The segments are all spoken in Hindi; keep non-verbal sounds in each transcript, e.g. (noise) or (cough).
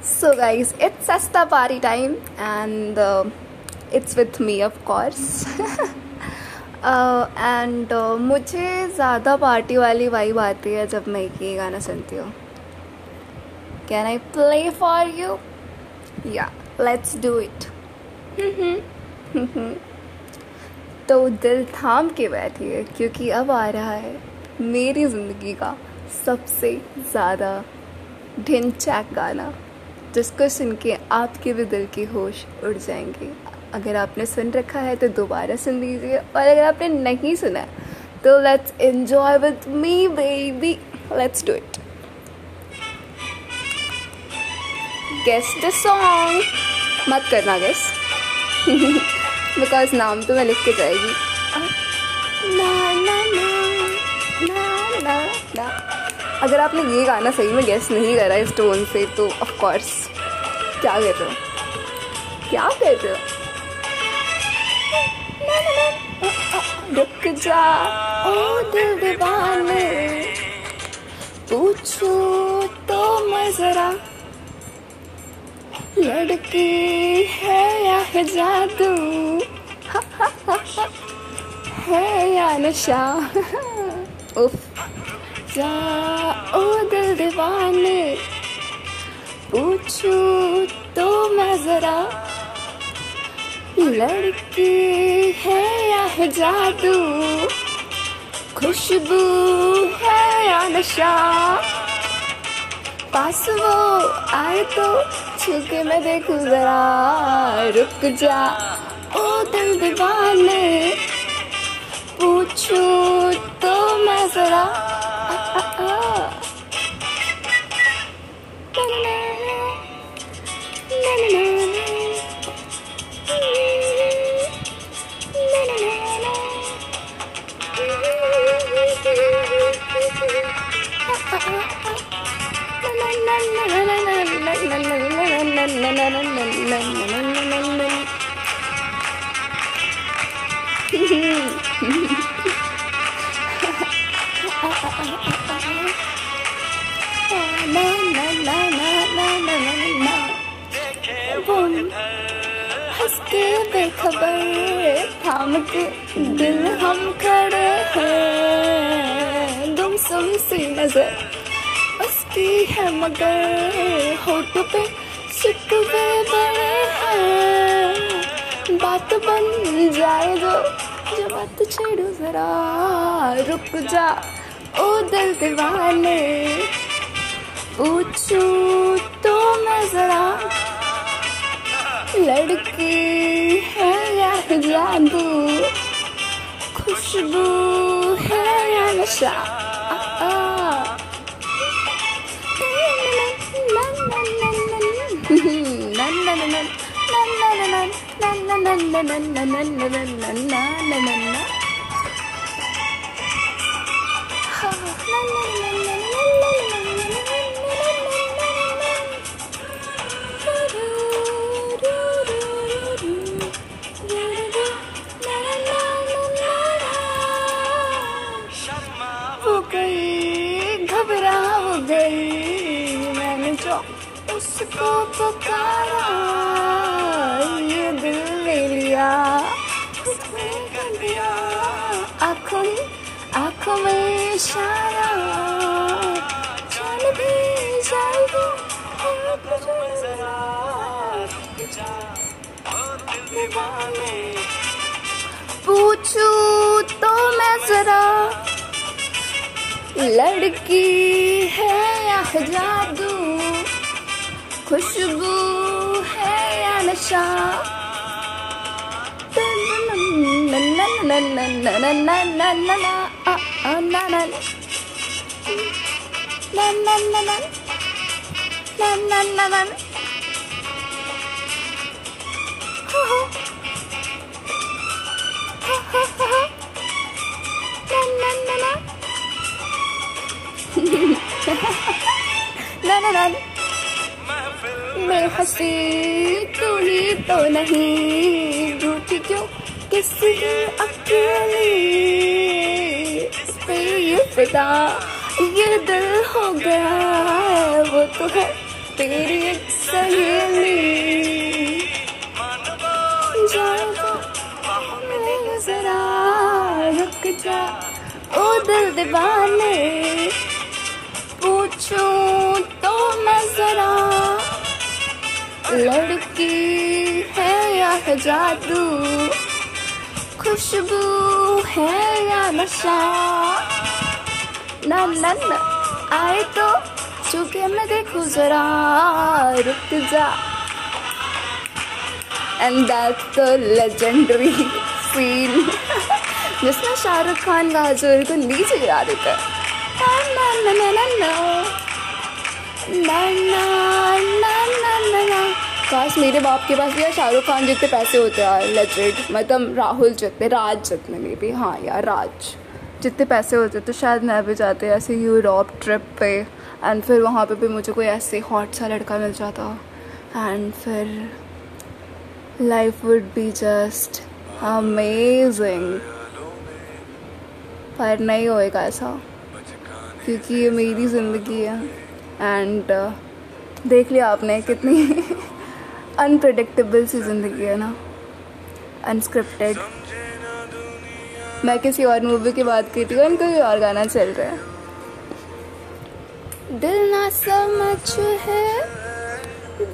Guys, it's Sasta party time, and uh, it's with me, of course. (laughs) And मुझे ज़्यादा पार्टी वाली वाइब आती है जब मैं ये गाना सुनती हूँ। Can I play for you या लेट्स डू इट तो दिल थाम के बैठिए क्योंकि अब आ रहा है मेरी ज़िंदगी का सबसे ज़्यादा ढिनचैक गाना। जिसको सुन के आपके भी दिल की होश उड़ जाएँगे। अगर आपने सुन रखा है तो दोबारा सुन लीजिए। और अगर आपने नहीं सुना तो let's enjoy with me baby let's do it guess the song मत करना गेस बिकॉज़ (laughs) नाम तो मैं लिख के जाएगी। ना ना ना। अगर आपने ये गाना सही में गेस नहीं करा इस टोन से तो ऑफ़ कोर्स क्या कहते हो? क्या कहते हो? रुक जा, ओ दिल दीवाने पूछू तो मैं जरा, लड़की है या जादू? (laughs) है या नशा? (laughs) उफ। जा, ओ दिल दीवाने पूछू तो मैं जरा, लड़की है या है जादू? खुशबू है या नशा? पास वो आए तो छुके मैं देखूँ जरा। रुक जा, ओ दिल दीवाने पूछू तो मैं जरा हंस के बेखबर थाम के दिल हम खड़े हैं। गुम सुम सी नज़र उसकी है मगर होठ पे शिकवे बड़े हैं। बात बन जाए जो जो बात छेड़ो जरा। रुक जा ओ दिल दीवाने। पूछू लड़की है या जादू खुशबू है या नशा हो उसको पुकारा, ये दिल ले लिया। आँखों आँखों में, आँखों में इशारा। जान भी जाएगी पूछू तो मैं जरा, लड़की है या जादू खुशबू है या नशा ना ना ना मैं हँसी तू ही तो नहीं? रूठी क्यों? किसी अकेली? ये फिदा, ये दिल हो गया वो तो है तेरी एक सहेली। जा, ओ दिल दीवाने। पूछूँ तो मैं जरा लड़की है या है जादू? खुशबू है या नशा? ना ना ना, आए तो चुके मैं देखू जरा, रुक जा। एंड दैट तो लेजेंडरी फील जिसमें शाहरुख खान गाजर को नीचे गिरा देता है। ना ना ना ना। ना ना ना। काश मेरे बाप के पास यार शाहरुख खान जितने पैसे होते यार लेजेंड मतलब राहुल जितने राज जितने में भी हाँ यार राज। जितने पैसे होते तो शायद मैं भी जाते ऐसे यूरोप ट्रिप पे एंड फिर वहाँ पे भी मुझे कोई ऐसे हॉट सा लड़का मिल जाता। एंड फिर life would be just amazing पर नहीं होएगा ऐसा क्योंकि ये मेरी ज़िंदगी है। एंड uh, देख लिया आपने कितनी अनप्रडिक्टेबल सी ज़िंदगी है ना। अनस्क्रिप्टेड मैं किसी और मूवी की बात की थी और कोई और गाना चल रहा है। दिल ना समझ है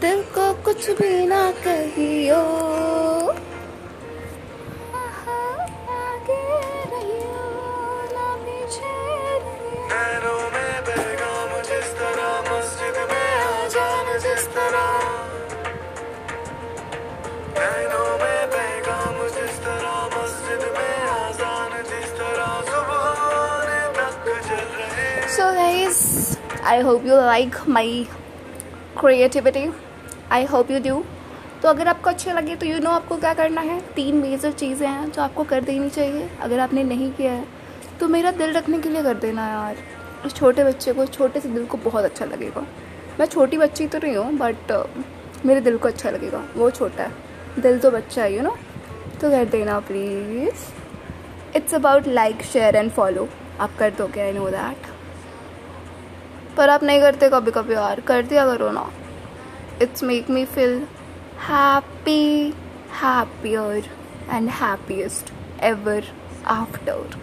दिल को कुछ भी ना कहियो। So guys, hope you like my creativity I hope you do तो अगर आपको अच्छे लगे तो यू you नो know आपको क्या करना है? तीन मेजर चीज़ें हैं जो आपको कर देनी चाहिए अगर आपने नहीं किया है तो मेरा दिल रखने के लिए कर देना यार। उस छोटे बच्चे को छोटे से दिल को बहुत अच्छा लगेगा। मैं छोटी बच्ची तो नहीं हूँ बट uh, मेरे दिल को अच्छा लगेगा। वो छोटा है। दिल तो बच्चा है यू नो तो कर देना please it's about like share and follow आप कर दोगे आई नो दैट पर आप नहीं करते कभी कभी यार कर दिया करो ना। It's make me feel happy happier and happiest ever after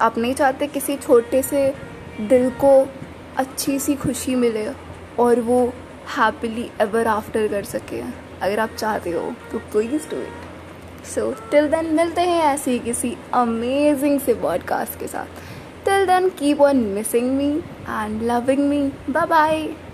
आप नहीं चाहते किसी छोटे से दिल को अच्छी सी खुशी मिले और वो हैप्पीली एवर आफ्टर कर सके। अगर आप चाहते हो तो please do it so till then मिलते हैं ऐसी किसी अमेजिंग से पॉडकास्ट के साथ। Till then, keep on missing me and loving me. Bye bye.